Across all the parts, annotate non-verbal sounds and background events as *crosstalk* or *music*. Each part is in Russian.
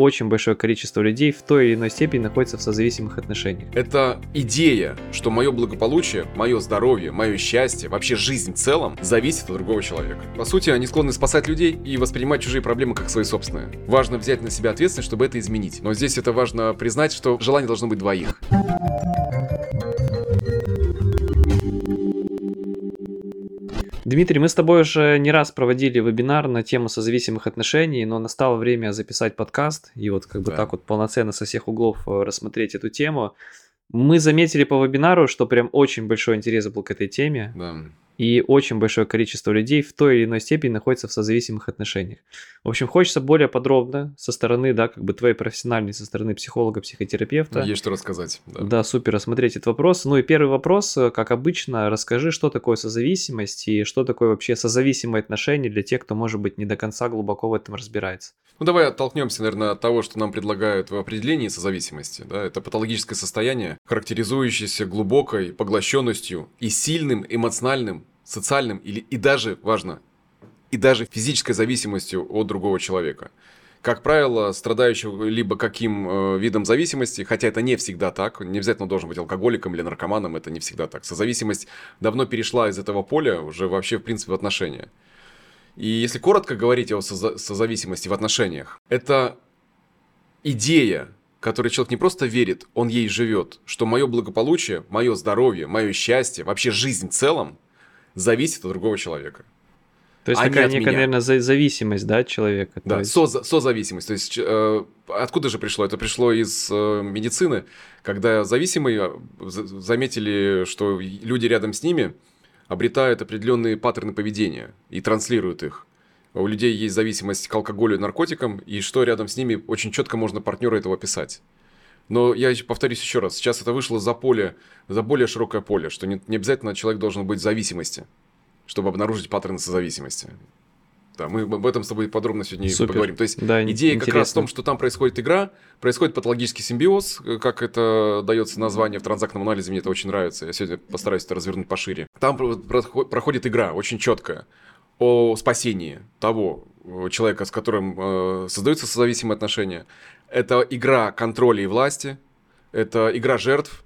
очень большое количество людей в той или иной степени находится в созависимых отношениях. Это идея, что мое благополучие, мое здоровье, мое счастье, вообще жизнь в целом зависит от другого человека. По сути, они склонны спасать людей и воспринимать чужие проблемы как свои собственные. Важно взять на себя ответственность, чтобы это изменить. Но здесь это важно признать, что желание должно быть двоих. Дмитрий, мы с тобой уже не раз проводили вебинар на тему созависимых отношений, но настало время записать подкаст и вот как бы да. так вот полноценно со всех углов э, рассмотреть эту тему. Мы заметили по вебинару, что прям очень большой интерес был к этой теме. Да и очень большое количество людей в той или иной степени находится в созависимых отношениях. В общем, хочется более подробно со стороны, да, как бы твоей профессиональной, со стороны психолога, психотерапевта. Есть что рассказать. Да. да, супер, рассмотреть этот вопрос. Ну и первый вопрос, как обычно, расскажи, что такое созависимость и что такое вообще созависимые отношения для тех, кто, может быть, не до конца глубоко в этом разбирается. Ну, давай оттолкнемся, наверное, от того, что нам предлагают в определении созависимости. Да? Это патологическое состояние, характеризующееся глубокой поглощенностью и сильным эмоциональным социальным или и даже, важно, и даже физической зависимостью от другого человека. Как правило, страдающего либо каким э, видом зависимости, хотя это не всегда так, не обязательно должен быть алкоголиком или наркоманом, это не всегда так. Созависимость давно перешла из этого поля уже вообще, в принципе, в отношения. И если коротко говорить о соза- созависимости в отношениях, это идея, которой человек не просто верит, он ей живет, что мое благополучие, мое здоровье, мое счастье, вообще жизнь в целом – зависит от другого человека. То есть а такая некая, наверное, зависимость, да, человека. Да, есть... со созависимость. То есть э, откуда же пришло? Это пришло из э, медицины, когда зависимые э, заметили, что люди рядом с ними обретают определенные паттерны поведения и транслируют их. У людей есть зависимость к алкоголю и наркотикам, и что рядом с ними очень четко можно партнера этого описать. Но я повторюсь еще раз, сейчас это вышло за поле, за более широкое поле, что не, не обязательно человек должен быть в зависимости, чтобы обнаружить паттерны созависимости. Да, мы об этом с тобой подробно сегодня Супер. поговорим. То есть да, идея интересно. как раз в том, что там происходит игра, происходит патологический симбиоз, как это дается название в транзактном анализе, мне это очень нравится. Я сегодня постараюсь это развернуть пошире. Там проходит игра очень четкая о спасении того э, человека, с которым э, создаются созависимые отношения, это игра контроля и власти, это игра жертв,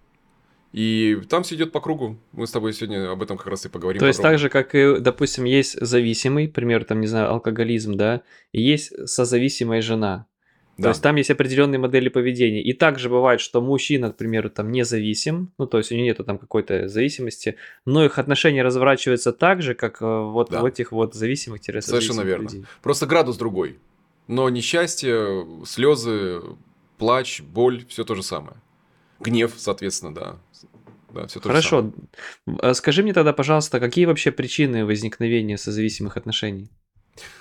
и там все идет по кругу. Мы с тобой сегодня об этом как раз и поговорим. То есть так же, как и, допустим, есть зависимый, пример, там, не знаю, алкоголизм, да, и есть созависимая жена. Да. То есть там есть определенные модели поведения. И также бывает, что мужчина, к примеру, там независим, ну то есть у него нету там какой-то зависимости, но их отношения разворачиваются так же, как э, вот да. в этих вот зависимых Совершенно верно. Людей. Просто градус другой. Но несчастье, слезы, плач, боль, все то же самое. Гнев, соответственно, да. Да, все то Хорошо. Же самое. А скажи мне тогда, пожалуйста, какие вообще причины возникновения созависимых отношений?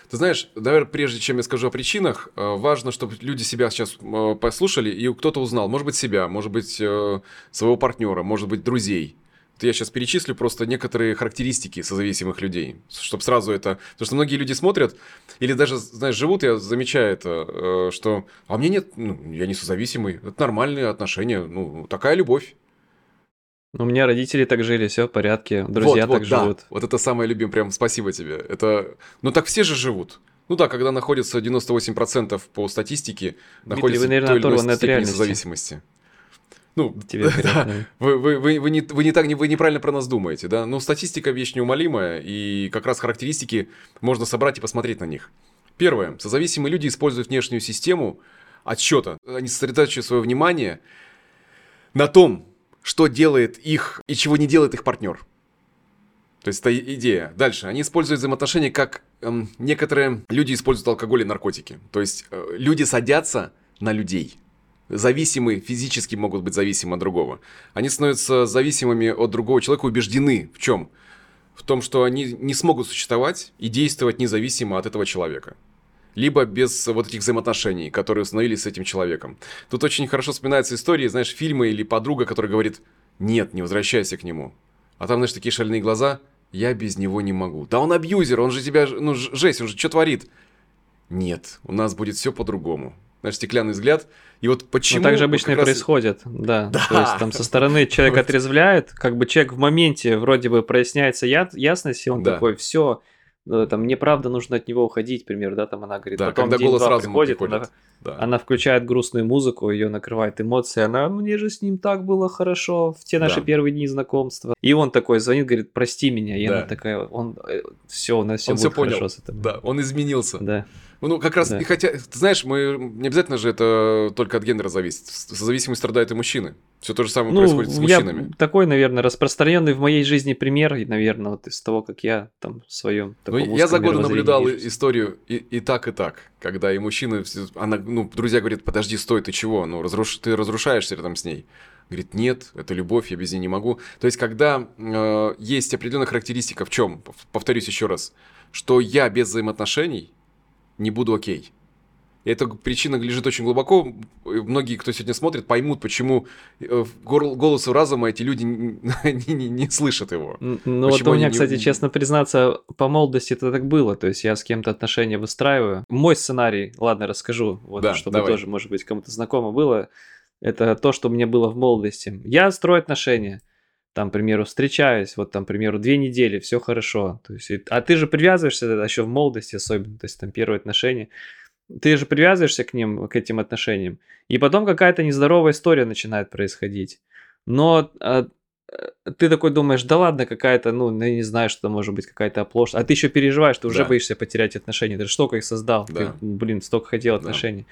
Ты знаешь, наверное, прежде чем я скажу о причинах, э, важно, чтобы люди себя сейчас э, послушали и кто-то узнал, может быть, себя, может быть, э, своего партнера, может быть, друзей я сейчас перечислю просто некоторые характеристики созависимых людей, чтобы сразу это... Потому что многие люди смотрят, или даже, знаешь, живут, я замечаю это, что «а мне нет, ну, я не созависимый, это нормальные отношения, ну, такая любовь». Ну, у меня родители так жили, все в порядке, друзья вот, так вот, живут. Да. Вот это самое любимое, прям спасибо тебе. Это, ну так все же живут. Ну да, когда находится 98% по статистике, Дмитрий, находится вы, наверное, в той или иной степени зависимости. Ну, Тебе *laughs* да, вы, вы, вы, вы, не, вы, не так, вы неправильно про нас думаете, да? Но статистика вещь неумолимая, и как раз характеристики можно собрать и посмотреть на них. Первое. Созависимые люди используют внешнюю систему отсчета. Они сосредотачивают свое внимание на том, что делает их и чего не делает их партнер. То есть это идея. Дальше. Они используют взаимоотношения, как эм, некоторые люди используют алкоголь и наркотики. То есть э, люди садятся на людей зависимы, физически могут быть зависимы от другого. Они становятся зависимыми от другого человека, убеждены в чем? В том, что они не смогут существовать и действовать независимо от этого человека. Либо без вот этих взаимоотношений, которые установились с этим человеком. Тут очень хорошо вспоминаются истории, знаешь, фильмы или подруга, которая говорит, нет, не возвращайся к нему. А там, знаешь, такие шальные глаза, я без него не могу. Да он абьюзер, он же тебя, ну, жесть, он же что творит? Нет, у нас будет все по-другому наш стеклянный взгляд. И вот почему... Ну, так же обычно и раз... происходит, да. да. То есть там со стороны человек отрезвляет, как бы человек в моменте вроде бы проясняется ясность, и он да. такой, все, э, там, мне правда нужно от него уходить, например, да, там она говорит, Да, потом когда день голос разума приходит, приходит. она, Да. она включает грустную музыку, ее накрывает эмоции, она, мне же с ним так было хорошо в те наши Да. первые дни знакомства. И он такой звонит, говорит, прости меня, и Да. она такая, он, все, у нас все Он будет всё понял. хорошо с этим. Да, он изменился. Да. Ну, как раз, Да. и хотя, ты знаешь, мы не обязательно же это только от гендера зависит. Зависимость страдают и мужчины. Все то же самое Ну, происходит с мужчинами. такой, наверное, распространенный в моей жизни пример, наверное, вот из того, как я там в своем Ну, я за годы наблюдал историю и, и так, и так. Когда и мужчины, все- она, ну, друзья говорят, подожди, стой, ты чего? Ну, разруш... ты разрушаешься рядом с ней. Говорит, нет, это любовь, я без нее не могу. То есть, когда э, есть определенная характеристика в чем, повторюсь еще раз, что я без взаимоотношений не буду окей. И эта причина лежит очень глубоко. Многие, кто сегодня смотрит, поймут, почему э, голосу разума эти люди не, *laughs* не- не- слышат его. Ну вот Почему у меня, не- кстати, честно признаться, по молодости это так было. То есть я с кем-то отношения выстраиваю. Мой сценарий, ладно, расскажу, вот, Да, чтобы давай. тоже, может быть, кому-то знакомо было. Это то, что мне было в молодости. Я строю отношения. Там, к примеру, встречаюсь, вот там, к примеру, две недели, все хорошо. То есть, а ты же привязываешься еще в молодости особенно, то есть там первые отношения. Ты же привязываешься к ним, к этим отношениям. И потом какая-то нездоровая история начинает происходить. Но а, э, ты такой думаешь, да ладно, какая-то, ну, ну, я не знаю, что может быть какая-то оплошность. А ты еще переживаешь, ты уже Да. боишься потерять отношения. Ты же столько их создал. Ты, Да. блин, столько хотел Да.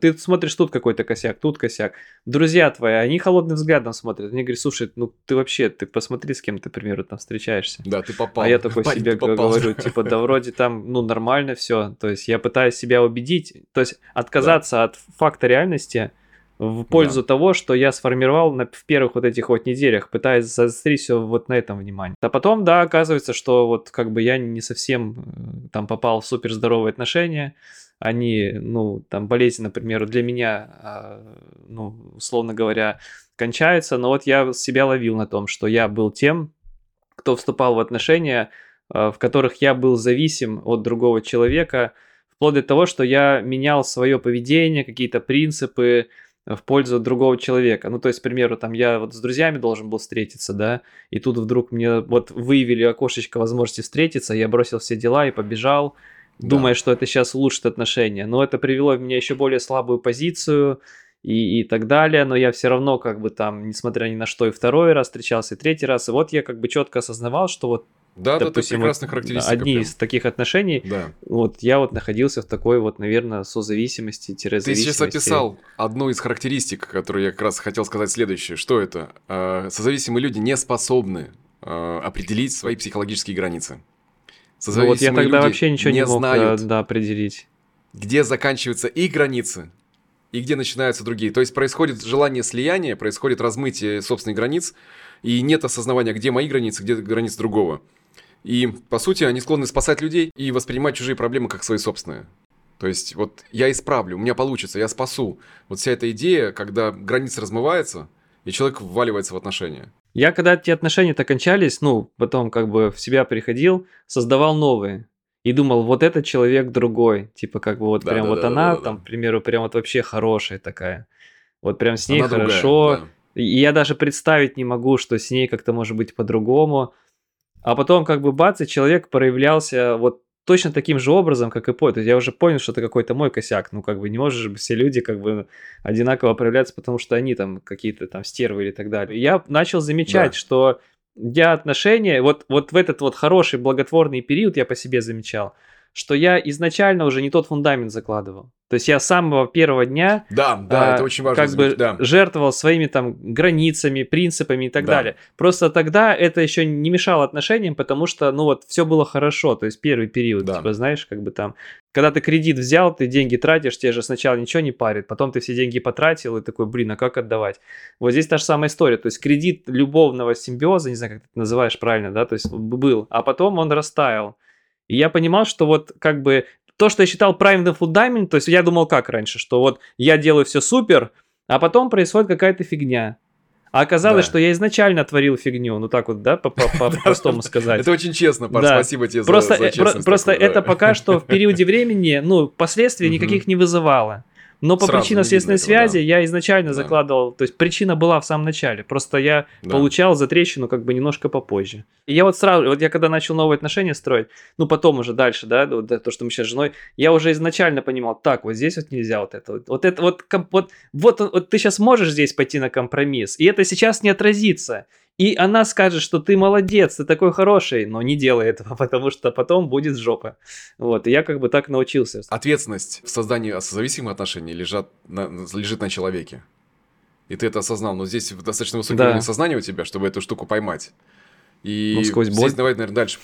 Ты смотришь тут какой-то косяк, тут косяк. Друзья твои, они холодным взглядом смотрят. Они говорят, слушай, ну ты вообще, ты посмотри, с кем ты, к примеру, там встречаешься. Да, ты попал. А я такой Парень, себе попал. говорю, типа, да вроде там, ну, нормально все. То есть я пытаюсь себя убедить, то есть отказаться от факта реальности в пользу того, что я сформировал на, в первых вот этих вот неделях, пытаясь заострить все вот на этом внимание. А потом, да, оказывается, что вот как бы я не совсем э, там попал в супер здоровые отношения, они, ну, там болезнь, например, для меня, а, ну, условно говоря, кончаются, но вот я себя ловил на том, что я был тем, кто вступал в отношения, а, в которых я был зависим от другого человека, вплоть до того, что я менял свое поведение, какие-то принципы в пользу другого человека. Ну, то есть, к примеру, там я вот с друзьями должен был встретиться, да, и тут вдруг мне вот выявили окошечко возможности встретиться, я бросил все дела и побежал, Да. думая, что это сейчас улучшит отношения. Но это привело в меня еще более слабую позицию и, и так далее. Но я все равно как бы там, несмотря ни на что, и второй раз встречался, и третий раз. И вот я как бы четко осознавал, что вот, Да, да, это допустим, прекрасная вот характеристика. одни прям. из таких отношений, Да. вот я вот находился в такой вот, наверное, созависимости, Ты сейчас описал одну из характеристик, которую я как раз хотел сказать следующее. Что это? Э, Созависимые люди не способны э, определить свои психологические границы. Ну вот я тогда люди вообще ничего не, мог знают, э, да, определить. где заканчиваются их границы и где начинаются другие. То есть происходит желание слияния, происходит размытие собственных границ, и нет осознавания, где мои границы, где границы другого. И, по сути, они склонны спасать людей и воспринимать чужие проблемы как свои собственные. То есть, вот я исправлю, у меня получится, я спасу. Вот вся эта идея, когда границы размываются, и человек вваливается в отношения. Я когда эти отношения-то кончались, ну, потом как бы в себя приходил, создавал новые. И думал, вот этот человек другой. Типа, как бы вот Да, прям да, вот да, она, да, да, там, к примеру, прям вот вообще хорошая такая. Вот прям с ней Она другая, хорошо. да. И я даже представить не могу, что с ней как-то может быть по-другому. А потом как бы бац, и человек проявлялся вот точно таким же образом, как и по. То есть я уже понял, что это какой-то мой косяк. Ну, как бы не можешь же все люди как бы одинаково проявляться, потому что они там какие-то там стервы или так далее. Я начал замечать, Да. что я отношения, вот, вот в этот вот хороший благотворный период я по себе замечал, что я изначально уже не тот фундамент закладывал. То есть я с самого первого дня Да, да, а, это очень важно. как бы замечать, да. жертвовал своими там границами, принципами и так Да. далее. Просто тогда это еще не мешало отношениям, потому что, ну вот, все было хорошо, то есть первый период, Да. типа, знаешь, как бы там, когда ты кредит взял, ты деньги тратишь, тебе же сначала ничего не парит, потом ты все деньги потратил и такой, блин, а как отдавать? Вот здесь та же самая история, то есть кредит любовного симбиоза, не знаю, как ты это называешь правильно, да, то есть был, а потом он растаял. И я понимал, что вот как бы то, что я считал правильным фундаментом, то есть я думал как раньше, что вот я делаю все супер, а потом происходит какая-то фигня. А оказалось, Да. что я изначально творил фигню, ну так вот, да, по- по- по-простому *laughs* сказать. Это очень честно, Да. спасибо тебе за- э, честность просто это пока что в периоде *laughs* времени, ну, последствий никаких не вызывало. Но по причинно-следственной связи да. я изначально да. закладывал, то есть причина была в самом начале, просто я да. получал за трещину как бы немножко попозже. И я вот сразу, вот я когда начал новые отношения строить, ну потом уже дальше, да, вот то, что мы сейчас с женой, я уже изначально понимал, так, вот здесь вот нельзя вот это, вот, вот это вот, вот, вот, вот ты сейчас можешь здесь пойти на компромисс, и это сейчас не отразится. И она скажет, что ты молодец, ты такой хороший, но не делай этого, *laughs* потому что потом будет жопа. Вот, и я как бы так научился. Ответственность в создании созависимых отношений лежат на, лежит на человеке. И ты это осознал, но здесь достаточно высокий да. уровень сознания у тебя, чтобы эту штуку поймать. И ну, сквозь боль. здесь давай, наверное, дальше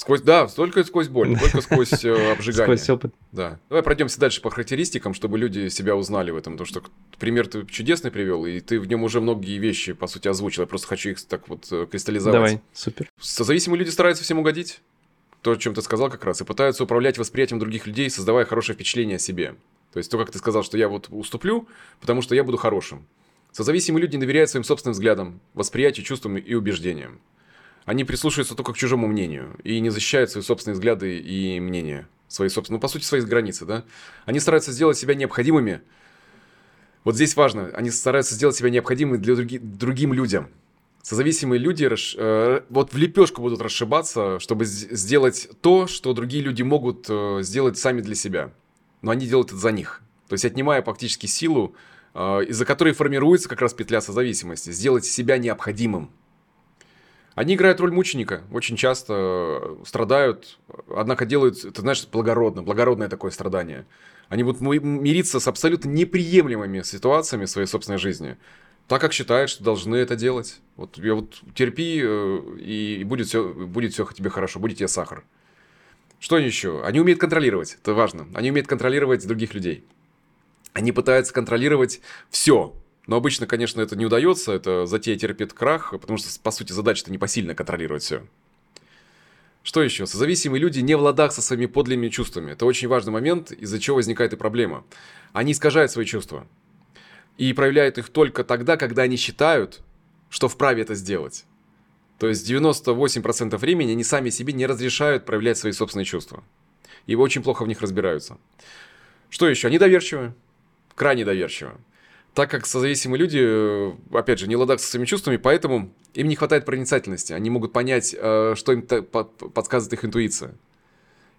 Сквозь, да, только сквозь боль, *laughs* только сквозь э, обжигание. Сквозь опыт. Да. Давай пройдемся дальше по характеристикам, чтобы люди себя узнали в этом. Потому что пример ты чудесный привел, и ты в нем уже многие вещи, по сути, озвучил. Я просто хочу их так вот э, кристаллизовать. Давай, супер. Созависимые люди стараются всем угодить. То, о чем ты сказал как раз, и пытаются управлять восприятием других людей, создавая хорошее впечатление о себе. То есть то, как ты сказал, что я вот уступлю, потому что я буду хорошим. Созависимые люди не доверяют своим собственным взглядам, восприятию, чувствам и убеждениям. Они прислушиваются только к чужому мнению и не защищают свои собственные взгляды и мнения. Свои собственные, ну, по сути, свои границы, да. Они стараются сделать себя необходимыми. Вот здесь важно, они стараются сделать себя необходимыми для други, другим людям. Созависимые люди э, вот в лепешку будут расшибаться, чтобы сделать то, что другие люди могут э, сделать сами для себя. Но они делают это за них. То есть отнимая фактически силу, э, из-за которой формируется как раз петля созависимости. Сделать себя необходимым. Они играют роль мученика, очень часто э, страдают, однако делают, это знаешь, благородно, благородное такое страдание. Они будут мириться с абсолютно неприемлемыми ситуациями в своей собственной жизни, так как считают, что должны это делать. Вот, я вот терпи, э, и будет все, будет все тебе хорошо, будет тебе сахар. Что еще? Они умеют контролировать, это важно. Они умеют контролировать других людей. Они пытаются контролировать все, но обычно, конечно, это не удается, это затея терпит крах, потому что, по сути, задача-то непосильно контролировать все. Что еще? Созависимые люди не в ладах со своими подлинными чувствами. Это очень важный момент, из-за чего возникает и проблема. Они искажают свои чувства. И проявляют их только тогда, когда они считают, что вправе это сделать. То есть 98% времени они сами себе не разрешают проявлять свои собственные чувства. И очень плохо в них разбираются. Что еще? Они доверчивы. Крайне доверчивы так как созависимые люди, э, опять же, не ладак со своими чувствами, поэтому им не хватает проницательности. Они могут понять, э, что им подсказывает их интуиция.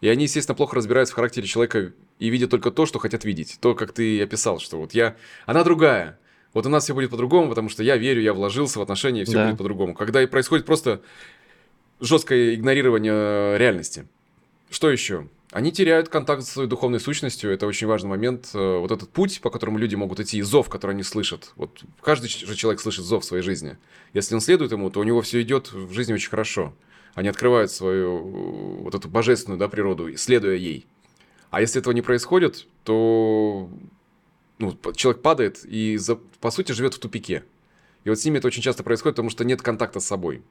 И они, естественно, плохо разбираются в характере человека и видят только то, что хотят видеть. То, как ты описал, что вот я... Она другая. Вот у нас все будет по-другому, потому что я верю, я вложился в отношения, и все да. будет по-другому. Когда и происходит просто жесткое игнорирование э, реальности. Что еще? Они теряют контакт с своей духовной сущностью, это очень важный момент. Э, вот этот путь, по которому люди могут идти, зов, который они слышат. Вот каждый же человек слышит зов в своей жизни. Если он следует ему, то у него все идет в жизни очень хорошо. Они открывают свою э, вот эту божественную да, природу, следуя ей. А если этого не происходит, то ну, человек падает и, за, по сути, живет в тупике. И вот с ними это очень часто происходит, потому что нет контакта с собой.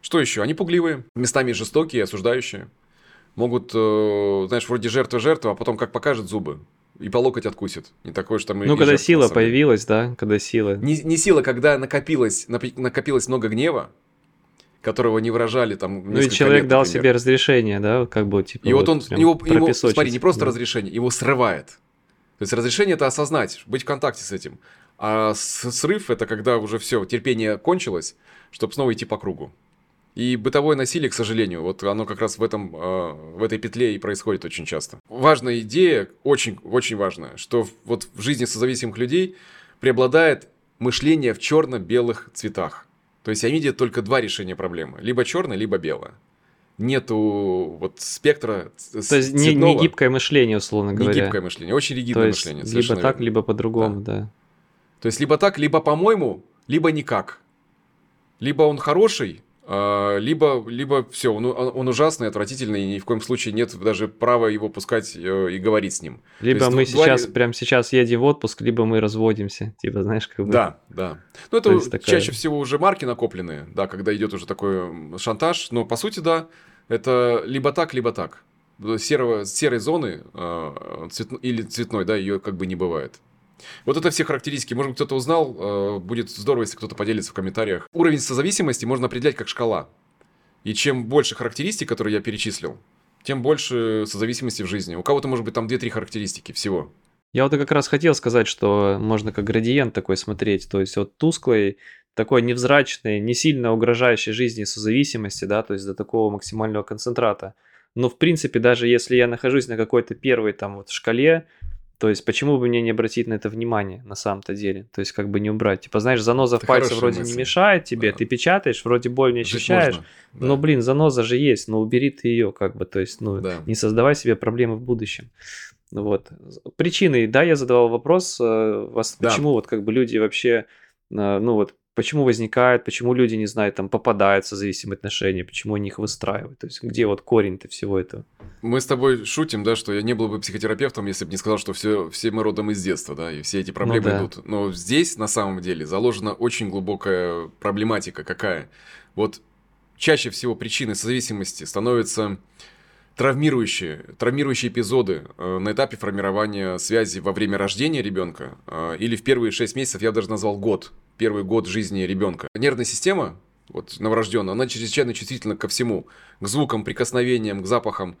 Что еще? Они пугливые, местами жестокие, осуждающие могут, э, знаешь, вроде жертва-жертва, а потом как покажет зубы и по локоть откусит. Не такое, что там Ну, когда сила появилась, да, когда сила. Не, не сила, когда накопилось, накопилось много гнева, которого не выражали там Ну и человек лет, дал например. себе разрешение, да, как бы типа. И вот, вот он его, ему, смотри, не просто да. разрешение, его срывает. То есть разрешение это осознать, быть в контакте с этим. А срыв это когда уже все, терпение кончилось, чтобы снова идти по кругу. И бытовое насилие, к сожалению, вот оно как раз в, этом, э, в этой петле и происходит очень часто. Важная идея, очень, очень важная, что вот в жизни созависимых людей преобладает мышление в черно-белых цветах. То есть они видят только два решения проблемы. Либо черное, либо белое. Нету вот спектра То есть не, не гибкое мышление, условно говоря. Не гибкое мышление, очень ригидное То есть мышление. Либо так, верно. либо по-другому, да. да. То есть либо так, либо по-моему, либо никак. Либо он хороший, а, либо, либо все, он, он ужасный, отвратительный, и ни в коем случае нет даже права его пускать э, и говорить с ним. Либо есть, мы ну, сейчас, два... прямо сейчас едем в отпуск, либо мы разводимся, типа, знаешь, как бы... Да, да. Ну, это такая... чаще всего уже марки накопленные, да, когда идет уже такой шантаж, но по сути, да, это либо так, либо так. Серого, серой зоны э, цвет... или цветной, да, ее как бы не бывает. Вот это все характеристики. Может быть, кто-то узнал. Э, будет здорово, если кто-то поделится в комментариях. Уровень созависимости можно определять как шкала. И чем больше характеристик, которые я перечислил, тем больше созависимости в жизни. У кого-то может быть там 2-3 характеристики всего. Я вот как раз хотел сказать, что можно как градиент такой смотреть, то есть вот тусклый, такой невзрачный, не сильно угрожающий жизни созависимости, да, то есть до такого максимального концентрата. Но в принципе, даже если я нахожусь на какой-то первой там вот шкале, то есть, почему бы мне не обратить на это внимание на самом-то деле? То есть, как бы не убрать. Типа, знаешь, заноза это в пальце вроде мысль. не мешает тебе, да. ты печатаешь, вроде боль не ощущаешь. Можно, да. Но, блин, заноза же есть, но убери ты ее, как бы, то есть, ну, да. не создавай себе проблемы в будущем. Вот. Причины, да, я задавал вопрос, э, вас, да. почему вот как бы люди вообще, э, ну вот, почему возникает, почему люди, не знаю, там попадаются в зависимые отношения, почему они их выстраивают, то есть где вот корень-то всего этого? Мы с тобой шутим, да, что я не был бы психотерапевтом, если бы не сказал, что все, все мы родом из детства, да, и все эти проблемы ну, да. идут. Но здесь, на самом деле, заложена очень глубокая проблематика какая. Вот чаще всего причиной созависимости становятся травмирующие, травмирующие эпизоды э, на этапе формирования связи во время рождения ребенка э, или в первые 6 месяцев, я даже назвал год, первый год жизни ребенка. Нервная система, вот новорожденная, она чрезвычайно чувствительна ко всему, к звукам, прикосновениям, к запахам.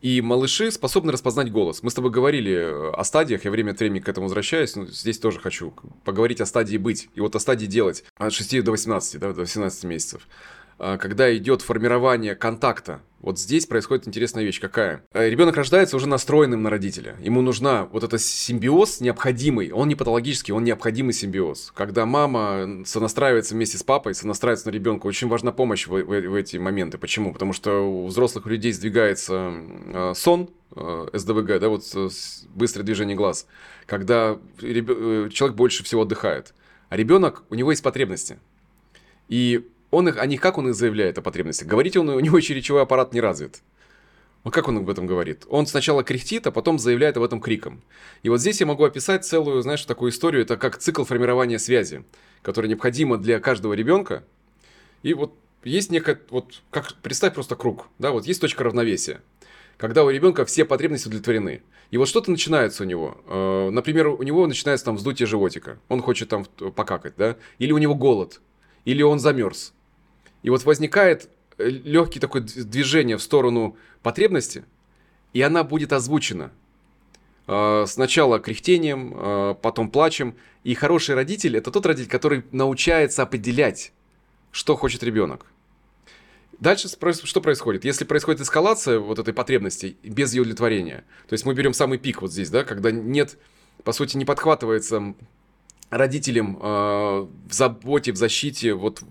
И малыши способны распознать голос. Мы с тобой говорили э, о стадиях, я время от времени к этому возвращаюсь, но здесь тоже хочу поговорить о стадии быть, и вот о стадии делать от 6 до 18, да, до 18 месяцев. А, когда идет формирование контакта, вот здесь происходит интересная вещь какая. Э, Ребенок рождается уже настроенным на родителя. Ему нужна вот этот симбиоз необходимый. Он не патологический, он необходимый симбиоз. Когда мама сонастраивается вместе с папой, сонастраивается на ребенка, очень важна помощь в, в, в эти моменты. Почему? Потому что у взрослых людей сдвигается э, сон, э, СДВГ, да, вот быстрое движение глаз, когда человек больше всего отдыхает. А ребенок, у него есть потребности. И он их, о них, как он их заявляет о потребностях? Говорите, он, у него речевой аппарат не развит. Вот как он об этом говорит? Он сначала кряхтит, а потом заявляет об этом криком. И вот здесь я могу описать целую, знаешь, такую историю. Это как цикл формирования связи, который необходимо для каждого ребенка. И вот есть некая, вот как представь просто круг, да, вот есть точка равновесия, когда у ребенка все потребности удовлетворены. И вот что-то начинается у него. Э, например, у него начинается там вздутие животика, он хочет там покакать, да, или у него голод, или он замерз. И вот возникает э, легкий такое движение в сторону потребности, и она будет озвучена. А, сначала кряхтением, а, потом плачем. И хороший родитель – это тот родитель, который научается определять, что хочет ребенок. Дальше что происходит? Если происходит эскалация вот этой потребности без ее удовлетворения, то есть мы берем самый пик вот здесь, да, когда нет, по сути, не подхватывается родителям э, в заботе, в защите, вот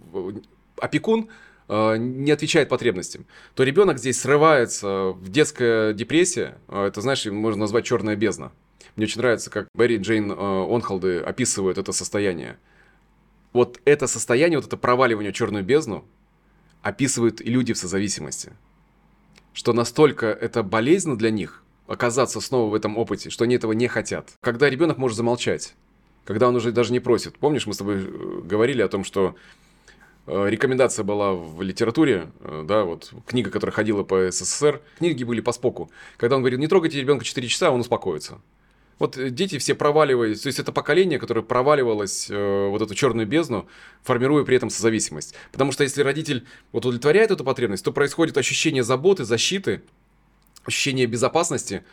опекун э, не отвечает потребностям, то ребенок здесь срывается в детская депрессия. Э, это, знаешь, можно назвать черная бездна. Мне очень нравится, как Берри Джейн э, Онхолды описывают это состояние. Вот это состояние, вот это проваливание в черную бездну описывают и люди в созависимости. Что настолько это болезненно для них оказаться снова в этом опыте, что они этого не хотят. Когда ребенок может замолчать, когда он уже даже не просит. Помнишь, мы с тобой говорили о том, что рекомендация была в литературе, э, да, вот книга, которая ходила по СССР, книги были по споку. Когда он говорит, не трогайте ребенка 4 часа, он успокоится. Вот э, дети все проваливались, то есть это поколение, которое проваливалось э, вот эту черную бездну, формируя при этом созависимость. Потому что если родитель вот удовлетворяет эту потребность, то происходит ощущение заботы, защиты, ощущение безопасности,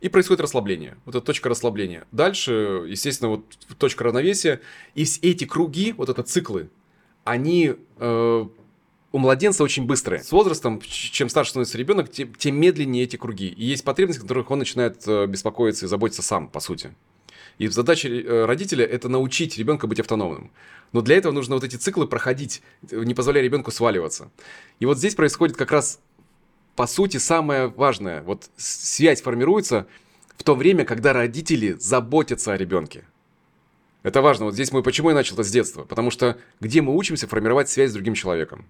и происходит расслабление. Вот эта точка расслабления. Дальше, естественно, вот точка равновесия. И эти круги, вот это циклы, они э, у младенца очень быстрые. С возрастом, чем старше становится ребенок, тем, тем медленнее эти круги. И есть потребности, которых он начинает э, беспокоиться и заботиться сам, по сути. И задача э, родителя – это научить ребенка быть автономным. Но для этого нужно вот эти циклы проходить, не позволяя ребенку сваливаться. И вот здесь происходит как раз, по сути, самое важное. Вот связь формируется в то время, когда родители заботятся о ребенке. Это важно. Вот здесь мы почему я начал это с детства? Потому что где мы учимся формировать связь с другим человеком?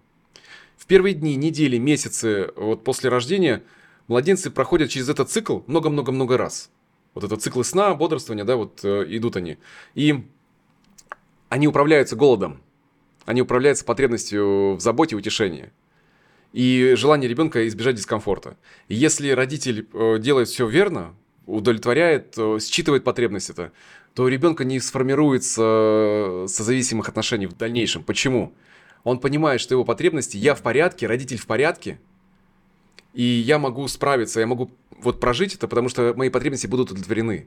В первые дни, недели, месяцы вот после рождения младенцы проходят через этот цикл много-много-много раз. Вот это циклы сна, бодрствования, да, вот э, идут они. И они управляются голодом. Они управляются потребностью в заботе и утешении. И желание ребенка избежать дискомфорта. Если родитель э, делает все верно, удовлетворяет, э, считывает потребность это, то у ребенка не сформируется э, созависимых отношений в дальнейшем. Почему? Он понимает, что его потребности, я в порядке, родитель в порядке, и я могу справиться, я могу вот прожить это, потому что мои потребности будут удовлетворены.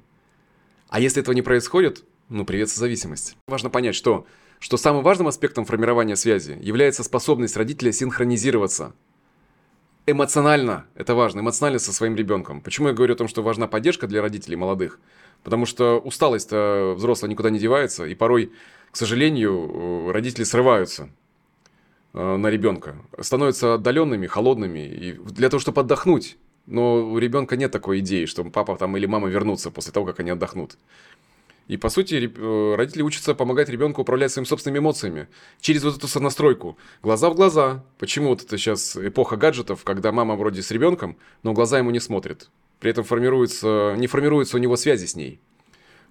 А если этого не происходит, ну, привет, созависимость. Важно понять, что, что самым важным аспектом формирования связи является способность родителя синхронизироваться. Эмоционально, это важно, эмоционально со своим ребенком. Почему я говорю о том, что важна поддержка для родителей молодых? Потому что усталость взрослая никуда не девается, и порой, к сожалению, родители срываются э, на ребенка, становятся отдаленными, холодными, и для того, чтобы отдохнуть. Но у ребенка нет такой идеи, что папа там или мама вернутся после того, как они отдохнут. И, по сути, э, родители учатся помогать ребенку управлять своими собственными эмоциями через вот эту сонастройку. Глаза в глаза. Почему вот это сейчас эпоха гаджетов, когда мама вроде с ребенком, но глаза ему не смотрят. При этом формируется, не формируется у него связи с ней.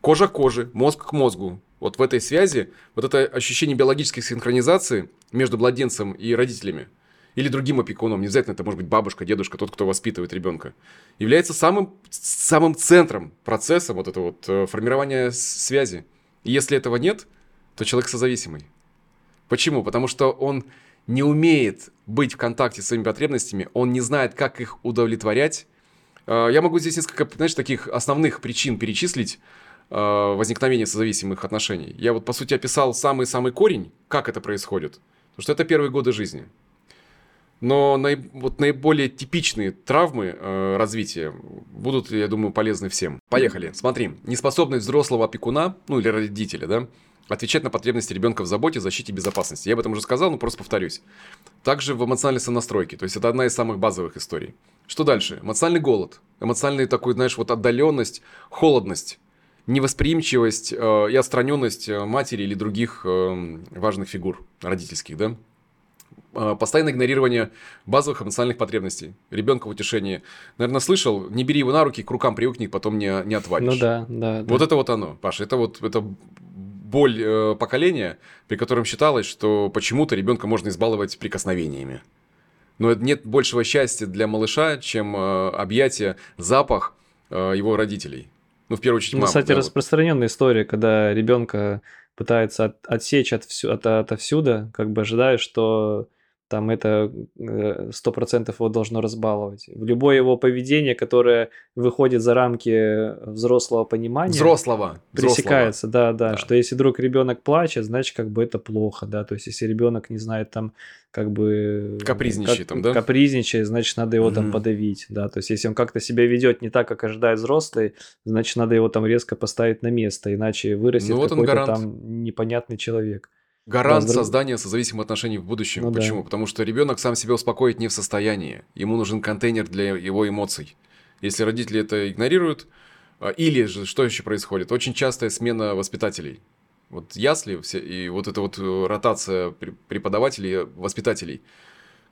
Кожа к коже, мозг к мозгу. Вот в этой связи, вот это ощущение биологической синхронизации между младенцем и родителями – или другим опекуном, не обязательно это может быть бабушка, дедушка, тот, кто воспитывает ребенка, является самым, самым центром процесса вот этого вот э, формирования связи. И если этого нет, то человек созависимый. Почему? Потому что он не умеет быть в контакте с своими потребностями, он не знает, как их удовлетворять. Э, я могу здесь несколько, знаешь, таких основных причин перечислить э, возникновения созависимых отношений. Я вот, по сути, описал самый-самый корень, как это происходит. Потому что это первые годы жизни. Но наиб, вот наиболее типичные травмы э, развития будут, я думаю, полезны всем. Поехали. Смотри, неспособность взрослого опекуна, ну или родителя, да, отвечать на потребности ребенка в заботе, защите и безопасности. Я об этом уже сказал, но просто повторюсь. Также в эмоциональной сонастройке, то есть это одна из самых базовых историй. Что дальше? Эмоциональный голод, эмоциональный такой, знаешь, вот отдаленность, холодность, невосприимчивость э, и отстраненность э, матери или других э, важных фигур родительских, да. А, постоянное игнорирование базовых эмоциональных потребностей. Ребенка в утешении. Наверное, слышал, не бери его на руки, к рукам привыкни, потом не, не отвалишь. Ну да, да. Вот да. это вот оно, Паша. Это вот это боль э, поколения, при котором считалось, что почему-то ребенка можно избаловать прикосновениями. Но нет большего счастья для малыша, чем э, объятие, запах э, его родителей. Ну, в первую очередь, ну, мамы. Кстати, да, распространенная вот. история, когда ребенка пытается от, отсечь от, от, отовсюду, как бы ожидая, что там это э, сто процентов его должно разбаловать. В любое его поведение, которое выходит за рамки взрослого понимания, взрослого пресекается, взрослого. да, да, да, что если вдруг ребенок плачет, значит как бы это плохо, да, то есть если ребенок не знает там как бы капризничает, как, там, да, капризничает, значит надо его mm-hmm. там подавить, да, то есть если он как-то себя ведет не так, как ожидает взрослый, значит надо его там резко поставить на место, иначе вырастет ну, вот какой-то там непонятный человек. Гарант да, создания созависимых отношений в будущем. Ну, Почему? Да. Потому что ребенок сам себя успокоить не в состоянии. Ему нужен контейнер для его эмоций. Если родители это игнорируют, а, или же что еще происходит? Очень частая смена воспитателей. Вот ясли все, и вот эта вот э, ротация преподавателей, воспитателей,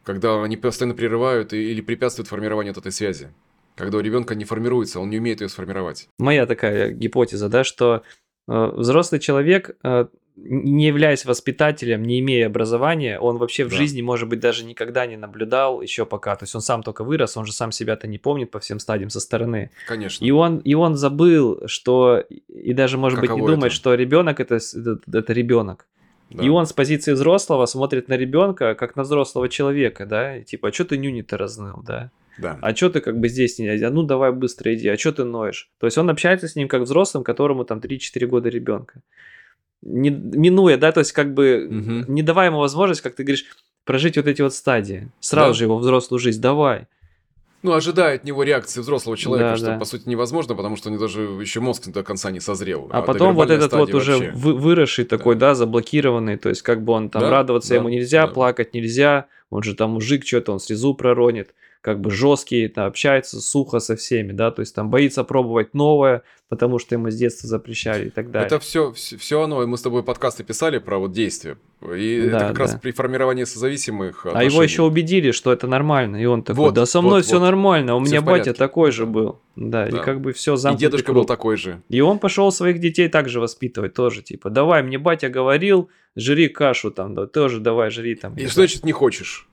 когда они постоянно прерывают или препятствуют формированию вот этой связи. Когда у ребенка не формируется, он не умеет ее сформировать. Моя такая гипотеза, да, что э, взрослый человек э, не являясь воспитателем, не имея образования, он вообще в да. жизни, может быть, даже никогда не наблюдал еще пока. То есть он сам только вырос, он же сам себя-то не помнит по всем стадиям со стороны. Конечно. И он, и он забыл, что, и даже, может Каково быть, не думает, это? что ребенок это, это, это ребенок. Да. И он с позиции взрослого смотрит на ребенка как на взрослого человека, да, типа, а что ты нюни-то разныл, да? Да. А что ты как бы здесь не... А ну давай быстро иди, а что ты ноешь? То есть он общается с ним как взрослым, которому там 3-4 года ребенка не, минуя, да, то есть как бы угу. не давая ему возможность, как ты говоришь, прожить вот эти вот стадии. Сразу да. же его взрослую жизнь, давай. Ну, ожидая от него реакции взрослого человека, да, что, да. по сути, невозможно, потому что у него даже еще мозг до конца не созрел. А, а потом вот этот вот уже вы, выросший такой, да. да, заблокированный, то есть как бы он там да, радоваться да, ему нельзя, да. плакать нельзя, он же там мужик что-то, он слезу проронит как бы жесткий, там, общается сухо со всеми, да, то есть там боится пробовать новое, потому что ему с детства запрещали и так далее. Это все, все оно, и мы с тобой подкасты писали про вот действия, и да, это как да. раз при формировании созависимых отношений. А его еще убедили, что это нормально, и он такой, вот, да со мной вот, все вот. нормально, у все меня батя такой же был, да, да, и как бы все замкнутый И дедушка круг. был такой же. И он пошел своих детей также воспитывать тоже, типа, давай, мне батя говорил, жри кашу там, да, тоже давай, жри там. И что значит не хочешь?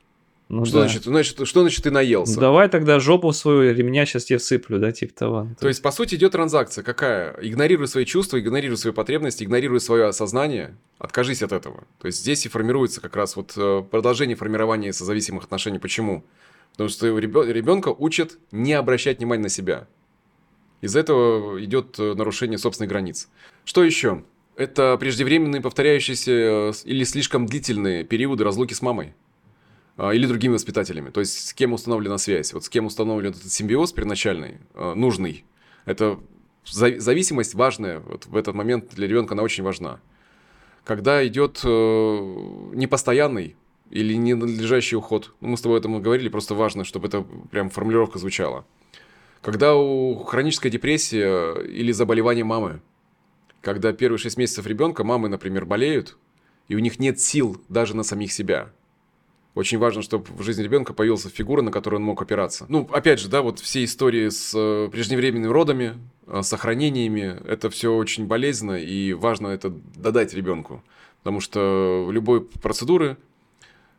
Ну, что, да. значит, значит, что значит ты наелся? Давай тогда жопу свою ремня сейчас тебе всыплю, да, типа того. То есть, по сути, идет транзакция какая? Игнорируй свои чувства, игнорируй свои потребности, игнорируй свое осознание, откажись от этого. То есть, здесь и формируется как раз вот э, продолжение формирования созависимых отношений. Почему? Потому что ребенка учат не обращать внимания на себя. Из-за этого идет нарушение собственных границ. Что еще? Это преждевременные, повторяющиеся или слишком длительные периоды разлуки с мамой или другими воспитателями. То есть с кем установлена связь, вот с кем установлен этот симбиоз первоначальный, нужный. Это зависимость важная, вот в этот момент для ребенка она очень важна. Когда идет э, непостоянный или ненадлежащий уход, ну, мы с тобой об этом говорили, просто важно, чтобы это прям формулировка звучала. Когда у хроническая депрессия или заболевание мамы, когда первые 6 месяцев ребенка мамы, например, болеют, и у них нет сил даже на самих себя – очень важно, чтобы в жизни ребенка появилась фигура, на которую он мог опираться. Ну, опять же, да, вот все истории с э, преждевременными родами, э, сохранениями, это все очень болезненно, и важно это додать ребенку. Потому что любой процедуры,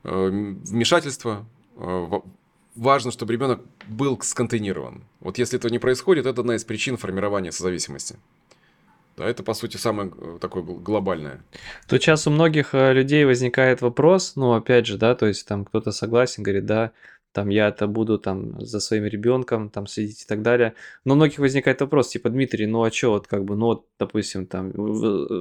э, вмешательства, важно, чтобы ребенок был сконтейнирован. Вот если этого не происходит, это одна из причин формирования созависимости. Да, это, по сути, самое э, такое глобальное. Тут сейчас у многих э, людей возникает вопрос, ну, опять же, да, то есть там кто-то согласен, говорит, да, там я это буду там за своим ребенком там следить и так далее. Но у многих возникает вопрос, типа, Дмитрий, ну а что, вот как бы, ну вот, допустим, там,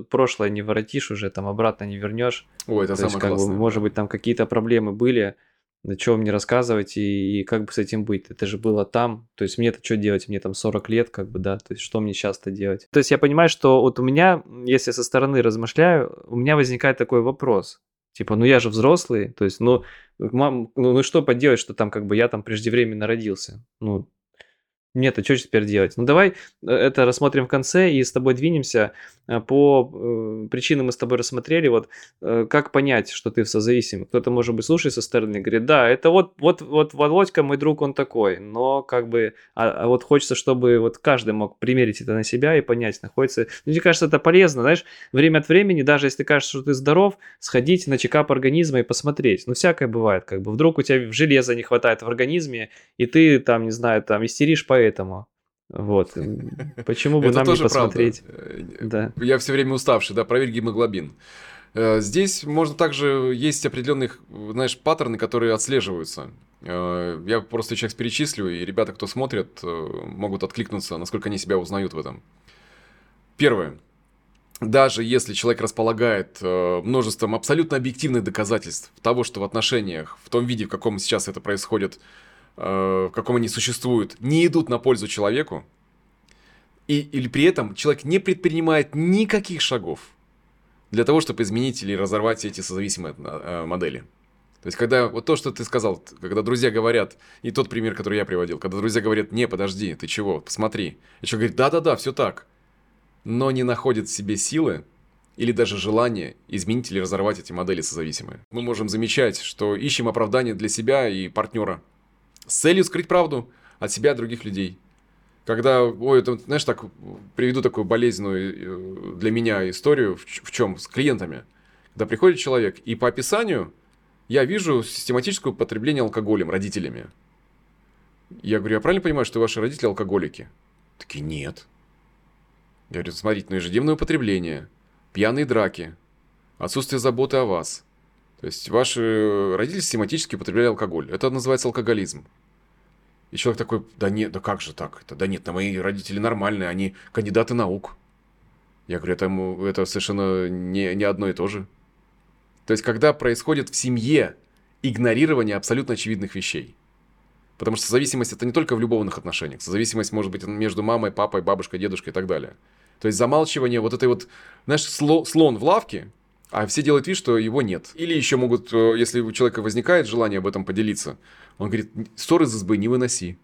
прошлое не воротишь уже, там, обратно не вернешь. Ой, это То самое есть, как Бы, может быть, там какие-то проблемы были, да что мне рассказывать и, и как бы с этим быть? Это же было там, то есть мне-то что делать? Мне там 40 лет, как бы, да, то есть что мне сейчас-то делать? То есть я понимаю, что вот у меня, если со стороны размышляю, у меня возникает такой вопрос. Типа, ну я же взрослый, то есть, ну, мам, ну, ну что поделать, что там как бы я там преждевременно родился? Ну, нет, а что теперь делать? Ну давай э, это рассмотрим в конце и с тобой двинемся э, по э, причинам мы с тобой рассмотрели. Вот как понять, что ты в созависимый? Кто-то, может быть, слушает со стороны, говорит, да, это вот, вот, вот Володька, мой друг, он такой. Но как бы, а, а вот хочется, чтобы вот каждый мог примерить это на себя и понять, находится. Ну, мне кажется, это полезно, знаешь, время от времени, даже если кажется, что ты здоров, сходить на чекап организма и посмотреть. Ну, всякое бывает, как бы. Вдруг у тебя железа не хватает в организме, и ты там, не знаю, там истеришь по поэтому. Вот. Почему бы нам не посмотреть? Да. Я все время уставший, да, проверь гемоглобин. Э, здесь можно также есть определенные, знаешь, паттерны, которые отслеживаются. Э, я просто сейчас перечислю, и ребята, кто смотрит, э, могут откликнуться, насколько они себя узнают в этом. Первое. Даже если человек располагает множеством абсолютно объективных доказательств того, что в отношениях, в том виде, в каком сейчас это происходит, Э, в каком они существуют, не идут на пользу человеку, и, или при этом человек не предпринимает никаких шагов для того, чтобы изменить или разорвать эти созависимые э, модели. То есть, когда вот то, что ты сказал, когда друзья говорят, и тот пример, который я приводил, когда друзья говорят, не, подожди, ты чего, посмотри. И человек говорит, да-да-да, все так. Но не находит в себе силы или даже желание изменить или разорвать эти модели созависимые. Мы можем замечать, что ищем оправдание для себя и партнера – с целью скрыть правду от себя и других людей. Когда, ой, это, знаешь, так, приведу такую болезненную э, для меня историю, в, в чем, с клиентами. Когда приходит человек, и по описанию я вижу систематическое употребление алкоголем родителями. Я говорю, я правильно понимаю, что ваши родители алкоголики? Такие, нет. Я говорю, смотрите, ну ежедневное употребление, пьяные драки, отсутствие заботы о вас – то есть ваши родители систематически употребляли алкоголь. Это называется алкоголизм. И человек такой, да нет, да как же так? Да нет, да мои родители нормальные, они кандидаты наук. Я говорю, это, это совершенно не, не одно и то же. То есть, когда происходит в семье игнорирование абсолютно очевидных вещей. Потому что зависимость это не только в любовных отношениях. Зависимость может быть между мамой, папой, бабушкой, дедушкой и так далее. То есть замалчивание вот этой вот, знаешь, слон в лавке, а все делают вид, что его нет. Или еще могут, э, если у человека возникает желание об этом поделиться, он говорит, ссоры из избы не выноси.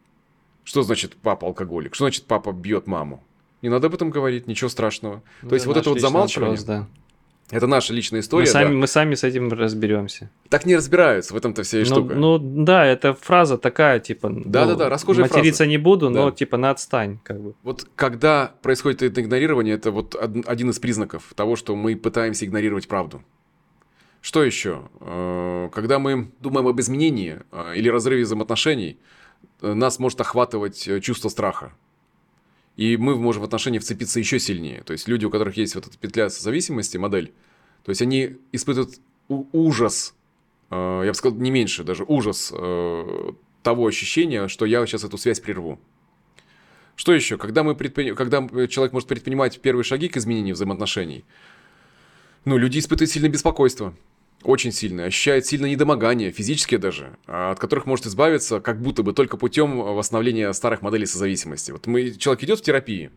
Что значит папа алкоголик? Что значит папа бьет маму? Не надо об этом говорить, ничего страшного. То есть вот это вот замалчивание. Вопрос, да. Это наша личная история. Мы сами, да. мы сами с этим разберемся. Так не разбираются, в этом-то вся и ну, штука. Ну да, это фраза такая, типа. Да, ну, да, да, расхожая Материться фраза. не буду, да. но типа на отстань, как бы. Вот когда происходит это игнорирование, это вот один из признаков того, что мы пытаемся игнорировать правду. Что еще? Э, когда мы думаем об изменении э, или разрыве взаимоотношений, э, нас может охватывать чувство страха. И мы можем в отношения вцепиться еще сильнее. То есть люди, у которых есть вот эта петля зависимости, модель, то есть они испытывают ужас, э, я бы сказал, не меньше даже, ужас э, того ощущения, что я сейчас эту связь прерву. Что еще? Когда, мы предпри... Когда человек может предпринимать первые шаги к изменению взаимоотношений, ну, люди испытывают сильное беспокойство. Очень сильное. Ощущают сильное недомогание, физические даже, а, от которых может избавиться как будто бы только путем восстановления старых моделей созависимости. Вот мы, человек идет в терапии,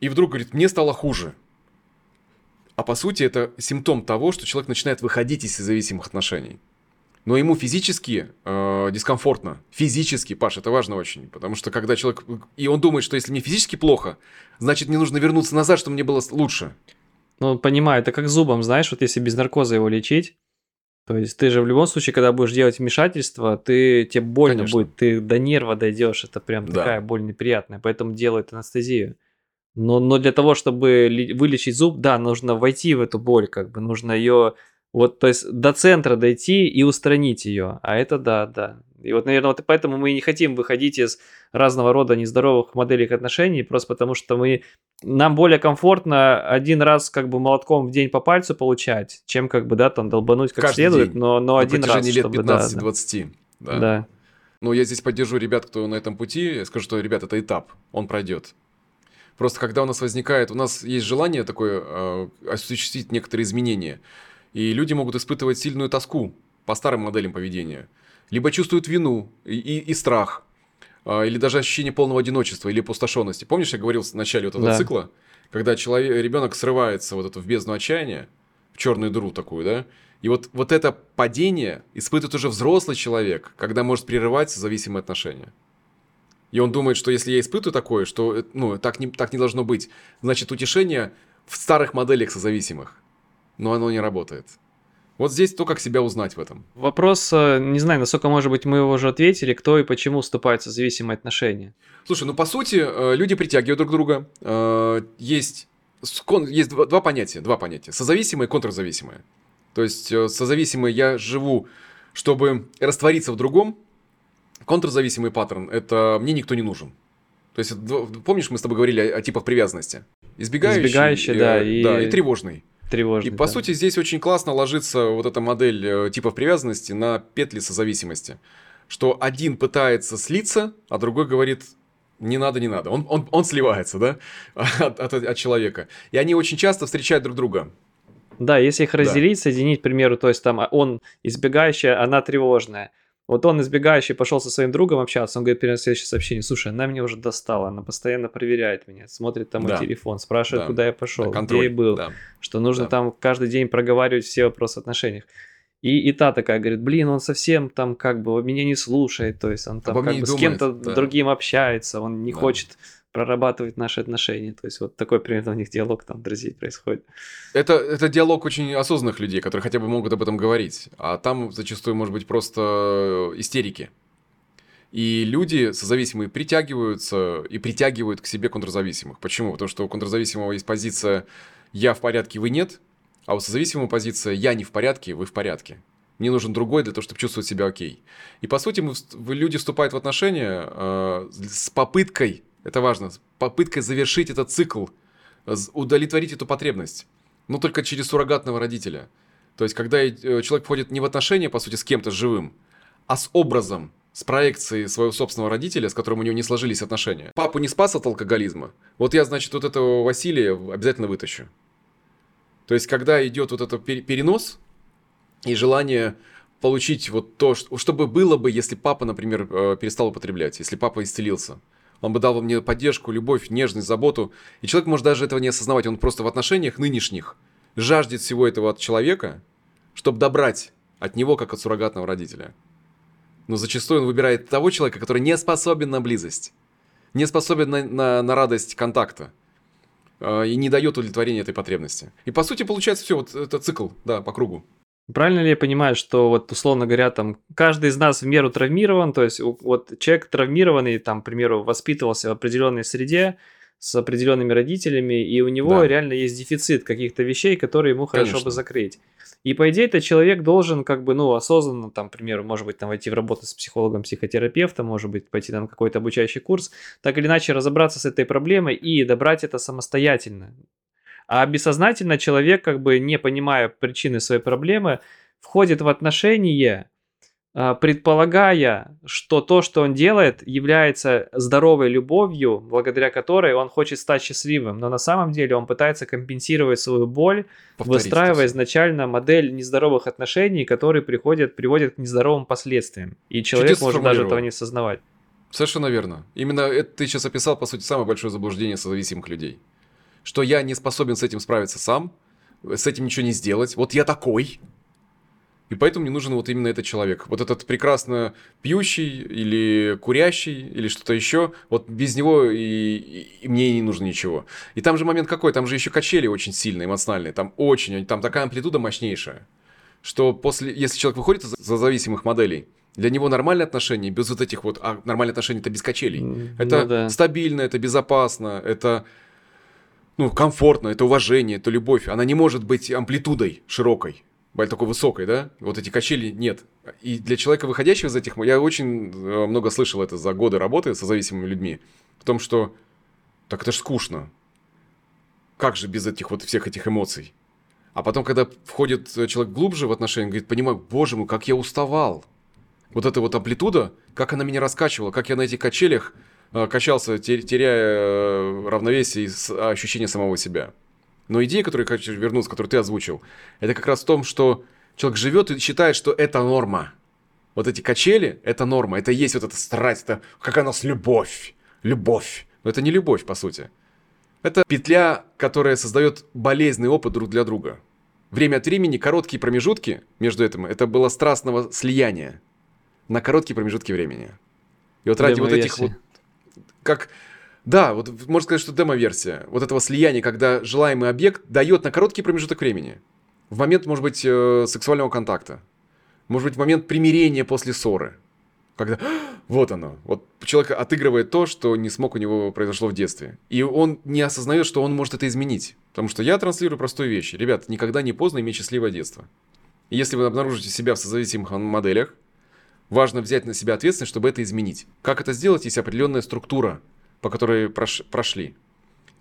и вдруг говорит, мне стало хуже. А по сути это симптом того, что человек начинает выходить из зависимых отношений но ему физически э, дискомфортно. Физически, Паш, это важно очень. Потому что когда человек... И он думает, что если мне физически плохо, значит, мне нужно вернуться назад, чтобы мне было лучше. Ну, понимаю, это как зубом, знаешь, вот если без наркоза его лечить, то есть ты же в любом случае, когда будешь делать вмешательство, ты тебе больно Конечно. будет, ты до нерва дойдешь, это прям да. такая боль неприятная, поэтому делают анестезию. Но, но для того, чтобы вылечить зуб, да, нужно войти в эту боль, как бы нужно ее вот, то есть до центра дойти и устранить ее. А это да, да. И вот, наверное, вот поэтому мы и не хотим выходить из разного рода нездоровых моделей отношений, просто потому что мы, нам более комфортно один раз как бы молотком в день по пальцу получать, чем как бы, да, там долбануть как Каждый следует, день. но, но На один раз. лет чтобы, 15-20. Да, да. да. Ну, я здесь поддержу ребят, кто на этом пути. Я скажу, что, ребят, это этап, он пройдет. Просто когда у нас возникает, у нас есть желание такое э, осуществить некоторые изменения – и люди могут испытывать сильную тоску по старым моделям поведения. Либо чувствуют вину и, и, и страх, а, или даже ощущение полного одиночества или пустошенности. Помнишь, я говорил в начале вот этого да. цикла, когда человек, ребенок срывается вот это в бездну отчаяния, в черную дыру такую, да? И вот, вот это падение испытывает уже взрослый человек, когда может прерывать зависимые отношения. И он думает, что если я испытываю такое, что э, ну, так, не, так не должно быть, значит утешение в старых моделях созависимых но оно не работает. Вот здесь то, как себя узнать в этом. Вопрос, э, не знаю, насколько, может быть, мы его уже ответили, кто и почему вступает в зависимые отношения. Слушай, ну по сути, э, люди притягивают друг друга. Э, есть, есть два понятия, два понятия. Созависимые и контрзависимые. То есть созависимые я живу, чтобы раствориться в другом. Контрзависимый паттерн – это мне никто не нужен. То есть, помнишь, мы с тобой говорили о, о типах привязанности? Избегающий, Избегающий да, и... да, и тревожный тревожный. И по да. сути здесь очень классно ложится вот эта модель э, типов привязанности на петли созависимости. Что один пытается слиться, а другой говорит, не надо, не надо. Он, он, он сливается, да, *laughs* от, от, от человека. И они очень часто встречают друг друга. Да, если их разделить, да. соединить, к примеру, то есть там он избегающая, она тревожная. Вот он избегающий пошел со своим другом общаться, он говорит перед следующее сообщение, слушай, она меня уже достала, она постоянно проверяет меня, смотрит там да. мой телефон, спрашивает, да. куда я пошел, да, где я был, да. что нужно да. там каждый день проговаривать все вопросы в отношениях. И, и та такая говорит, блин, он совсем там как бы меня не слушает, то есть он там как бы думает, с кем-то да. другим общается, он не да. хочет прорабатывать наши отношения. То есть вот такой примерно у них диалог там друзей происходит. Это, это диалог очень осознанных людей, которые хотя бы могут об этом говорить. А там зачастую может быть просто истерики. И люди созависимые притягиваются и притягивают к себе контрзависимых. Почему? Потому что у контрзависимого есть позиция «я в порядке, вы нет», а у созависимого позиция «я не в порядке, вы в порядке». Мне нужен другой для того, чтобы чувствовать себя окей. И по сути мы, люди вступают в отношения э, с попыткой это важно. Попытка завершить этот цикл, удовлетворить эту потребность. Но только через суррогатного родителя. То есть, когда э, человек входит не в отношения, по сути, с кем-то живым, а с образом, с проекцией своего собственного родителя, с которым у него не сложились отношения. Папу не спас от алкоголизма. Вот я, значит, вот этого Василия обязательно вытащу. То есть, когда идет вот этот перенос и желание получить вот то, чтобы было бы, если папа, например, э, перестал употреблять, если папа исцелился – он бы дал мне поддержку, любовь, нежность, заботу. И человек может даже этого не осознавать. Он просто в отношениях нынешних жаждет всего этого от человека, чтобы добрать от него, как от суррогатного родителя. Но зачастую он выбирает того человека, который не способен на близость, не способен на, на, на радость контакта э, и не дает удовлетворения этой потребности. И по сути получается все, вот это цикл, да, по кругу. Правильно ли я понимаю, что вот условно говоря, там каждый из нас в меру травмирован, то есть вот человек травмированный, там, к примеру, воспитывался в определенной среде с определенными родителями, и у него да. реально есть дефицит каких-то вещей, которые ему хорошо Конечно. бы закрыть. И по идее, этот человек должен как бы, ну, осознанно, там, к примеру, может быть, там войти в работу с психологом, психотерапевтом, может быть, пойти там какой-то обучающий курс, так или иначе разобраться с этой проблемой и добрать это самостоятельно. А бессознательно человек, как бы не понимая причины своей проблемы, входит в отношения, а, предполагая, что то, что он делает, является здоровой любовью, благодаря которой он хочет стать счастливым. Но на самом деле он пытается компенсировать свою боль, Повторить выстраивая изначально модель нездоровых отношений, которые приходят, приводят к нездоровым последствиям. И человек Чудес может даже этого не осознавать. Совершенно верно. Именно это ты сейчас описал, по сути, самое большое заблуждение созависимых людей. Что я не способен с этим справиться сам, с этим ничего не сделать. Вот я такой, и поэтому мне нужен вот именно этот человек. Вот этот прекрасно пьющий или курящий или что-то еще. Вот без него и, и, и мне не нужно ничего. И там же момент какой? Там же еще качели очень сильные, эмоциональные. Там очень, там такая амплитуда мощнейшая. Что после, если человек выходит за зависимых моделей, для него нормальные отношения без вот этих вот... А нормальные отношения это без качелей. Ну, это да. стабильно, это безопасно, это ну, комфортно, это уважение, это любовь. Она не может быть амплитудой широкой такой высокой, да, вот эти качели нет. И для человека, выходящего из этих, я очень э, много слышал это за годы работы со зависимыми людьми, в том, что так это ж скучно. Как же без этих вот всех этих эмоций? А потом, когда входит человек глубже в отношения, говорит, понимаю, боже мой, как я уставал. Вот эта вот амплитуда, как она меня раскачивала, как я на этих качелях э, качался, теряя э, равновесие и ощущение самого себя. Но идея, которую я хочу вернуться, которую ты озвучил, это как раз в том, что человек живет и считает, что это норма. Вот эти качели – это норма, это есть вот эта страсть, это как у нас любовь, любовь. Но это не любовь, по сути. Это петля, которая создает болезненный опыт друг для друга. Время от времени, короткие промежутки между этим, это было страстного слияния на короткие промежутки времени. И вот ради вот этих вот, как да, вот можно сказать, что демо-версия вот этого слияния, когда желаемый объект дает на короткий промежуток времени. В момент, может быть, э, сексуального контакта. Может быть, в момент примирения после ссоры. Когда вот оно. Вот человек отыгрывает то, что не смог у него произошло в детстве. И он не осознает, что он может это изменить. Потому что я транслирую простую вещь. Ребят, никогда не поздно иметь счастливое детство. Если вы обнаружите себя в созависимых моделях, важно взять на себя ответственность, чтобы это изменить. Как это сделать? Есть определенная структура по которой прош, прошли.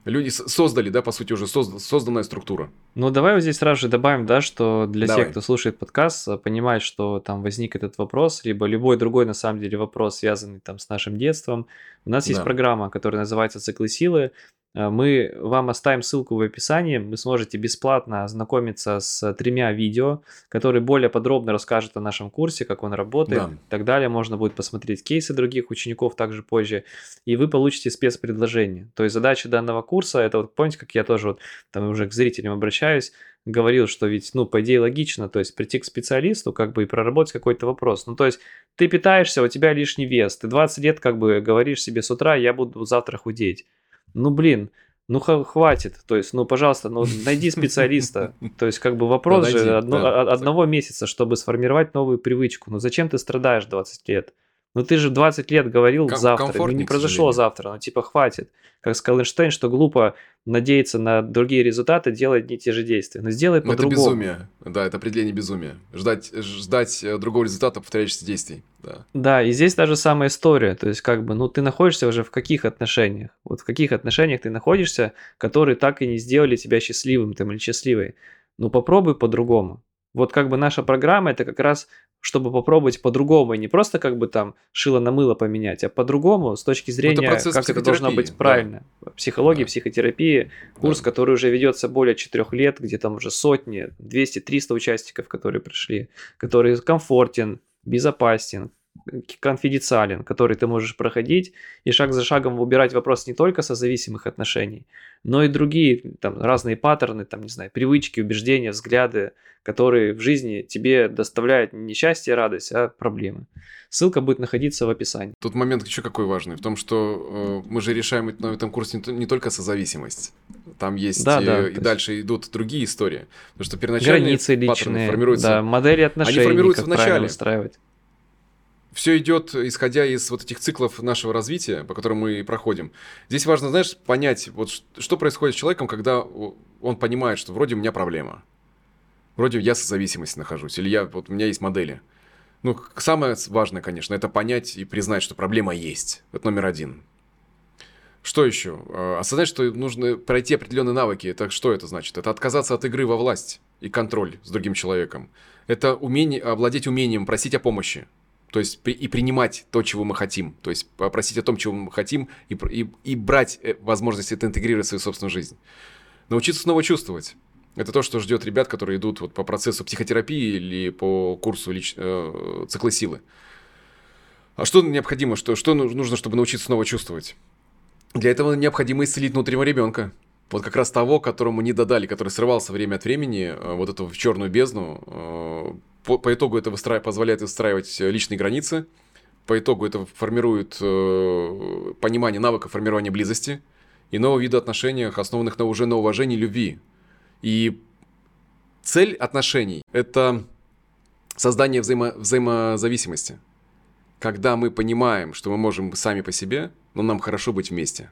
Люди создали, да, по сути, уже созд, созданная структура. Ну, давай вот здесь сразу же добавим, да, что для давай. тех, кто слушает подкаст, э, понимает, что там возник этот вопрос, либо любой другой, на самом деле, вопрос, связанный там с нашим детством. У нас да. есть программа, которая называется «Циклы силы», мы вам оставим ссылку в описании, вы сможете бесплатно ознакомиться с тремя видео, которые более подробно расскажут о нашем курсе, как он работает да. и так далее. Можно будет посмотреть кейсы других учеников также позже, и вы получите спецпредложение. То есть задача данного курса, это вот помните, как я тоже вот там уже к зрителям обращаюсь, говорил, что ведь, ну, по идее логично, то есть прийти к специалисту, как бы и проработать какой-то вопрос. Ну, то есть ты питаешься, у тебя лишний вес, ты 20 лет как бы говоришь себе с утра, я буду завтра худеть ну блин, ну хватит, то есть, ну пожалуйста, ну найди специалиста, *laughs* то есть как бы вопрос же одного месяца, чтобы сформировать новую привычку, ну зачем ты страдаешь 20 лет? Ну ты же 20 лет говорил Ком- завтра, ну не произошло завтра, ну типа хватит. Как сказал Эйнштейн, что глупо надеяться на другие результаты, делать не те же действия. Но сделай по-другому. Это безумие, да, это определение безумия. Ждать, ждать э, другого результата повторяющихся действий, да. Да, и здесь та же самая история, то есть как бы, ну ты находишься уже в каких отношениях? Вот в каких отношениях ты находишься, которые так и не сделали тебя счастливым там или счастливой? Ну попробуй по-другому. Вот как бы наша программа это как раз чтобы попробовать по-другому, и не просто как бы там шило на мыло поменять, а по-другому с точки зрения, это как это должно быть правильно. Да. Психология, да. психотерапии, курс, да. который уже ведется более четырех лет, где там уже сотни, 200-300 участников, которые пришли, который комфортен, безопасен, конфиденциален, который ты можешь проходить и шаг за шагом выбирать вопрос не только со зависимых отношений, но и другие там разные паттерны, там не знаю, привычки, убеждения, взгляды, которые в жизни тебе доставляют не счастье, радость, а проблемы. Ссылка будет находиться в описании. Тут момент еще какой важный, в том, что э, мы же решаем на этом курсе не, не только созависимость. Там есть да, и, да, и дальше есть... идут другие истории. Потому что первоначальные границы личные, формируются, да, модели отношений, они формируются в начале. Устраивать все идет исходя из вот этих циклов нашего развития, по которым мы проходим. Здесь важно, знаешь, понять, вот что происходит с человеком, когда он понимает, что вроде у меня проблема. Вроде я со зависимостью нахожусь, или я, вот у меня есть модели. Ну, самое важное, конечно, это понять и признать, что проблема есть. Это номер один. Что еще? А, осознать, что нужно пройти определенные навыки. Это что это значит? Это отказаться от игры во власть и контроль с другим человеком. Это умение, овладеть умением просить о помощи То есть и принимать то, чего мы хотим. То есть попросить о том, чего мы хотим, и, и, и брать э, возможность это интегрировать в свою собственную жизнь. Научиться снова чувствовать. Это то, что ждет ребят, которые идут вот по процессу психотерапии или по курсу лич... э, цикла силы. А что необходимо, что, что нужно, чтобы научиться снова чувствовать? Для этого необходимо исцелить внутреннего ребенка. Вот как раз того, которому не додали, который срывался время от времени, э, вот эту в черную бездну. Э, по, по итогу это выстра... позволяет выстраивать личные границы. По итогу это формирует э, понимание навыка формирования близости и нового вида отношений, основанных на уже на уважении любви. И цель отношений – это создание взаимо взаимозависимости. Когда мы понимаем, что мы можем сами по себе, но нам хорошо быть вместе.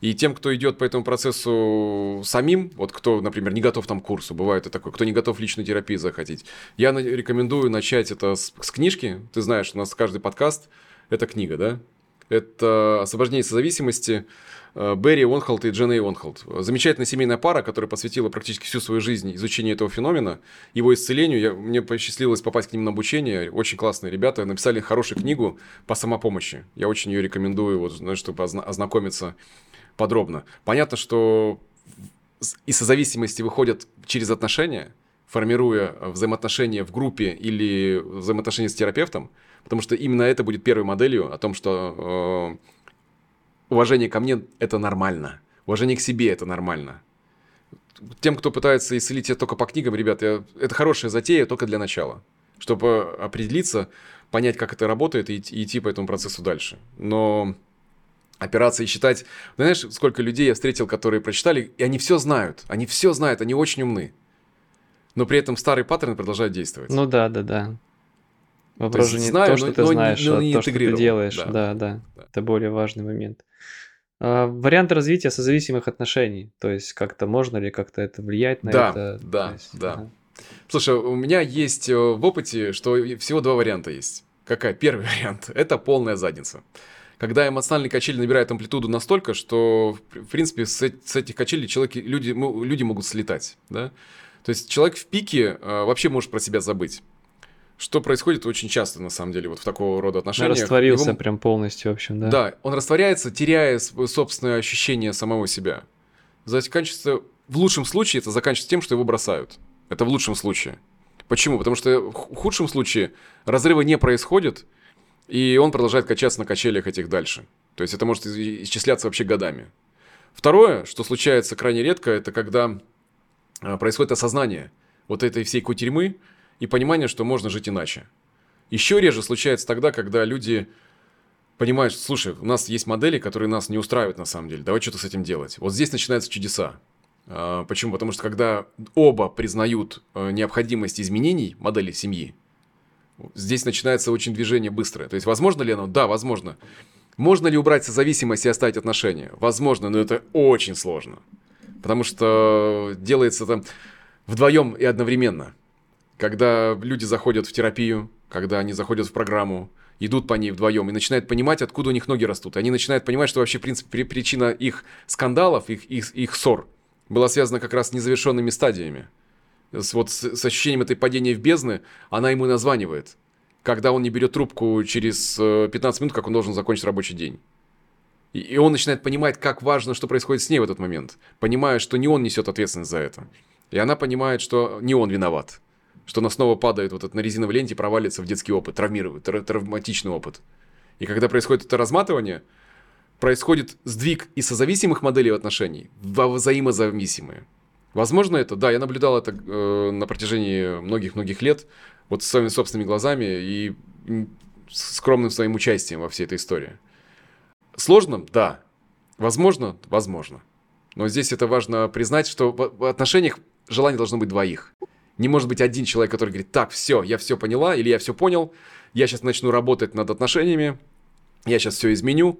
И тем, кто идет по этому процессу самим, вот кто, например, не готов там к курсу, бывает и такое, кто не готов личную терапию захотеть, я рекомендую начать это с, с книжки. Ты знаешь, у нас каждый подкаст – это книга, да? Это «Освобождение созависимости», Э, Берри Уонхолд и Дженна Уонхолд. Замечательная семейная пара, которая посвятила практически всю свою жизнь изучению этого феномена, его исцелению. Я, мне посчастливилось попасть к ним на обучение. Очень классные ребята. Написали хорошую книгу по самопомощи. Я очень ее рекомендую, вот, знаешь, чтобы ознакомиться подробно. Понятно, что из созависимости выходят через отношения, формируя взаимоотношения в группе или взаимоотношения с терапевтом, потому что именно это будет первой моделью о том, что э, уважение ко мне – это нормально. Уважение к себе – это нормально. Тем, кто пытается исцелить это только по книгам, ребят, я, это хорошая затея только для начала. Чтобы определиться, понять, как это работает и, и идти по этому процессу дальше. Но операции считать... Знаешь, сколько людей я встретил, которые прочитали, и они все знают. Они все знают, они очень умны. Но при этом старый паттерн продолжает действовать. Ну да, да, да. Вопрос же не знаю, то, что но, ты но, знаешь, но, но а то, что ты делаешь. Да. Да, да, да. Это более важный момент. А, варианты развития созависимых отношений. То есть как-то можно ли как-то это влиять на да, это? Да, есть, да. Ага. Слушай, у меня есть э, в опыте, что всего два варианта есть. Какая? Первый *laughs* вариант – это полная задница. Когда эмоциональные качели набирают амплитуду настолько, что, в принципе, с, с этих качелей человек, люди, люди могут слетать. Да? То есть человек в пике э, вообще может про себя забыть что происходит очень часто, на самом деле, вот в такого рода отношениях. Растворился Его... прям полностью, в общем, да? Да, он растворяется, теряя собственное ощущение самого себя. Заканчивается... В лучшем случае это заканчивается тем, что его бросают. Это в лучшем случае. Почему? Потому что в худшем случае разрыва не происходит, и он продолжает качаться на качелях этих дальше. То есть это может исчисляться вообще годами. Второе, что случается крайне редко, это когда а, происходит осознание вот этой всей кутерьмы, и понимание, что можно жить иначе. Еще реже случается тогда, когда люди понимают, что, слушай, у нас есть модели, которые нас не устраивают на самом деле, давай что-то с этим делать. Вот здесь начинаются чудеса. А, почему? Потому что когда оба признают э, необходимость изменений модели семьи, здесь начинается очень движение быстрое. То есть, возможно ли оно? Да, возможно. Можно ли убрать созависимость и оставить отношения? Возможно, но это очень сложно. Потому что делается это вдвоем и одновременно когда люди заходят в терапию, когда они заходят в программу, идут по ней вдвоем и начинают понимать, откуда у них ноги растут. Они начинают понимать, что вообще, в принципе, причина их скандалов, их, их, их ссор была связана как раз с незавершенными стадиями. С, вот с, с ощущением этой падения в бездны она ему названивает. Когда он не берет трубку через 15 э, минут, как он должен закончить рабочий день. И, и он начинает понимать, как важно, что происходит с ней в этот момент. Понимая, что не он несет ответственность за это. И она понимает, что не он виноват что она снова падает вот это на резиновой ленте и провалится в детский опыт, травмирует, травматичный опыт. И когда происходит это разматывание, происходит сдвиг из созависимых моделей отношений во взаимозависимые. Возможно это? Да, я наблюдал это э, на протяжении многих-многих лет, вот своими собственными глазами и скромным своим участием во всей этой истории. Сложно? Да. Возможно? Возможно. Но здесь это важно признать, что в отношениях желание должно быть двоих. Не может быть один человек, который говорит, так, все, я все поняла, или я все понял, я сейчас начну работать над отношениями, я сейчас все изменю,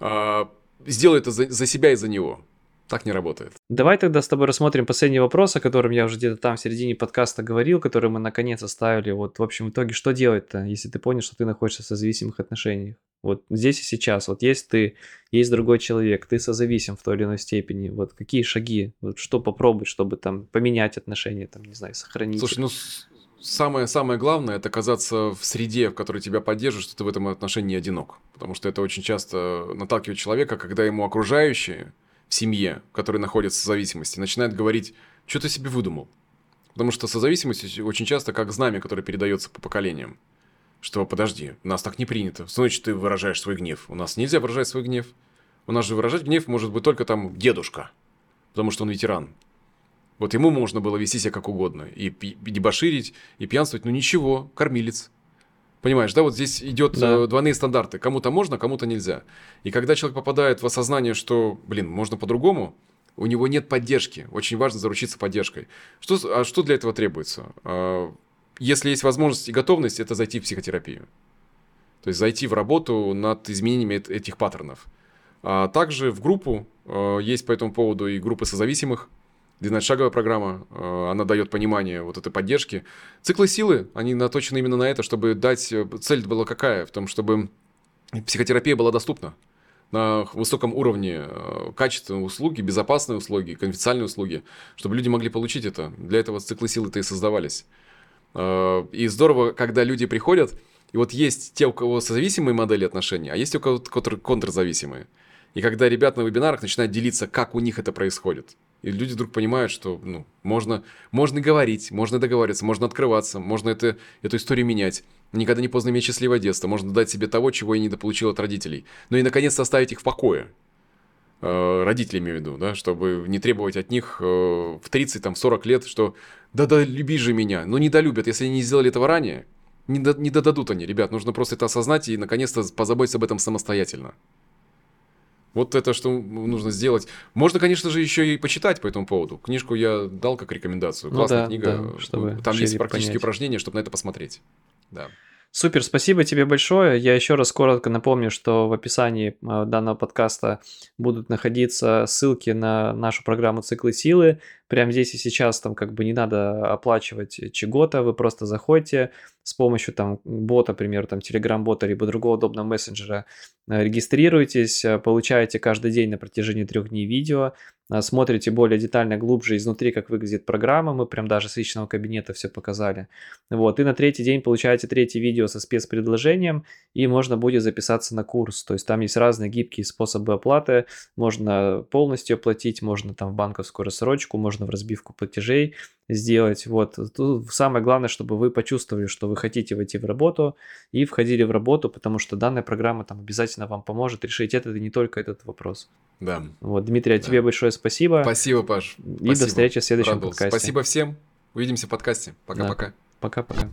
э, сделаю это за, за себя и за него. Так не работает. Давай тогда с тобой рассмотрим последний вопрос, о котором я уже где-то там в середине подкаста говорил, который мы наконец оставили. Вот, в общем, в итоге, что делать-то, если ты понял, что ты находишься в созависимых отношениях? Вот здесь и сейчас. Вот есть ты, есть другой человек, ты созависим в той или иной степени. Вот какие шаги, вот что попробовать, чтобы там поменять отношения, там, не знаю, сохранить. Слушай, ну самое-самое главное это оказаться в среде, в которой тебя поддерживают, что ты в этом отношении не одинок. Потому что это очень часто наталкивает человека, когда ему окружающие в семье, которые находятся в зависимости, начинают говорить, что ты себе выдумал. Потому что созависимость очень часто как знамя, которое передается по поколениям. Что, подожди, у нас так не принято. Значит, ты выражаешь свой гнев. У нас нельзя выражать свой гнев. У нас же выражать гнев может быть только там дедушка. Потому что он ветеран. Вот ему можно было вести себя как угодно. И дебоширить, и пьянствовать. Ну ничего, кормилец. Понимаешь, да, вот здесь идет да. Э, двойные стандарты. Кому-то можно, кому-то нельзя. И когда человек попадает в осознание, что, блин, можно по-другому, у него нет поддержки. Очень важно заручиться поддержкой. Что, а что для этого требуется? А, если есть возможность и готовность, это зайти в психотерапию. То есть зайти в работу над изменениями этих паттернов. А также в группу, э, есть по этому поводу и группы созависимых, 12-шаговая программа, э, она дает понимание вот этой поддержки. Циклы силы, они наточены именно на это, чтобы дать... Э, цель была какая? В том, чтобы психотерапия была доступна на высоком уровне э, качественные услуги, безопасные услуги, конфиденциальные услуги, чтобы люди могли получить это. Для этого циклы силы-то и создавались. И здорово, когда люди приходят, и вот есть те, у кого созависимые модели отношений, а есть у кого-то контрзависимые. И когда ребят на вебинарах начинают делиться, как у них это происходит. И люди вдруг понимают, что ну, можно, можно говорить, можно договариваться, можно открываться, можно это, эту историю менять. Никогда не поздно иметь счастливое детство. Можно дать себе того, чего я не недополучил от родителей. Ну и, наконец, оставить их в покое. Э, родители, имею в виду, да, чтобы не требовать от них э, в 30, там, 40 лет, что «да-да, люби же меня». Но не долюбят, если они не сделали этого ранее. Не, до, не додадут они, ребят. Нужно просто это осознать и, наконец-то, позаботиться об этом самостоятельно. Вот это что нужно сделать. Можно, конечно же, еще и почитать по этому поводу. Книжку я дал как рекомендацию. Ну Классная ну, да, книга. Да, чтобы Там есть практические понять. упражнения, чтобы на это посмотреть. Да. Супер, спасибо тебе большое. Я еще раз коротко напомню, что в описании а, данного подкаста будут находиться ссылки на нашу программу «Циклы силы». Прямо здесь и сейчас там как бы не надо оплачивать чего-то, вы просто заходите с помощью там бота, например, там Telegram-бота, либо другого удобного мессенджера, э, регистрируйтесь, э, получаете каждый день на протяжении трех дней видео, э, смотрите более детально, глубже изнутри, как выглядит программа, мы прям даже с личного кабинета все показали. Вот, и на третий день получаете третье видео со спецпредложением, и можно будет записаться на курс, то есть там есть разные гибкие способы оплаты, можно полностью оплатить, можно там в банковскую рассрочку, можно в разбивку платежей, сделать. Вот. Тут самое главное, чтобы вы почувствовали, что вы хотите войти в работу и входили в работу, потому что данная программа там обязательно вам поможет решить этот и не только этот вопрос. Да. Вот, Дмитрий, а да. тебе большое спасибо. Спасибо, Паш. И спасибо. до встречи в следующем Радовался. подкасте. Спасибо всем. Увидимся в подкасте. Пока-пока. Да. Пока-пока.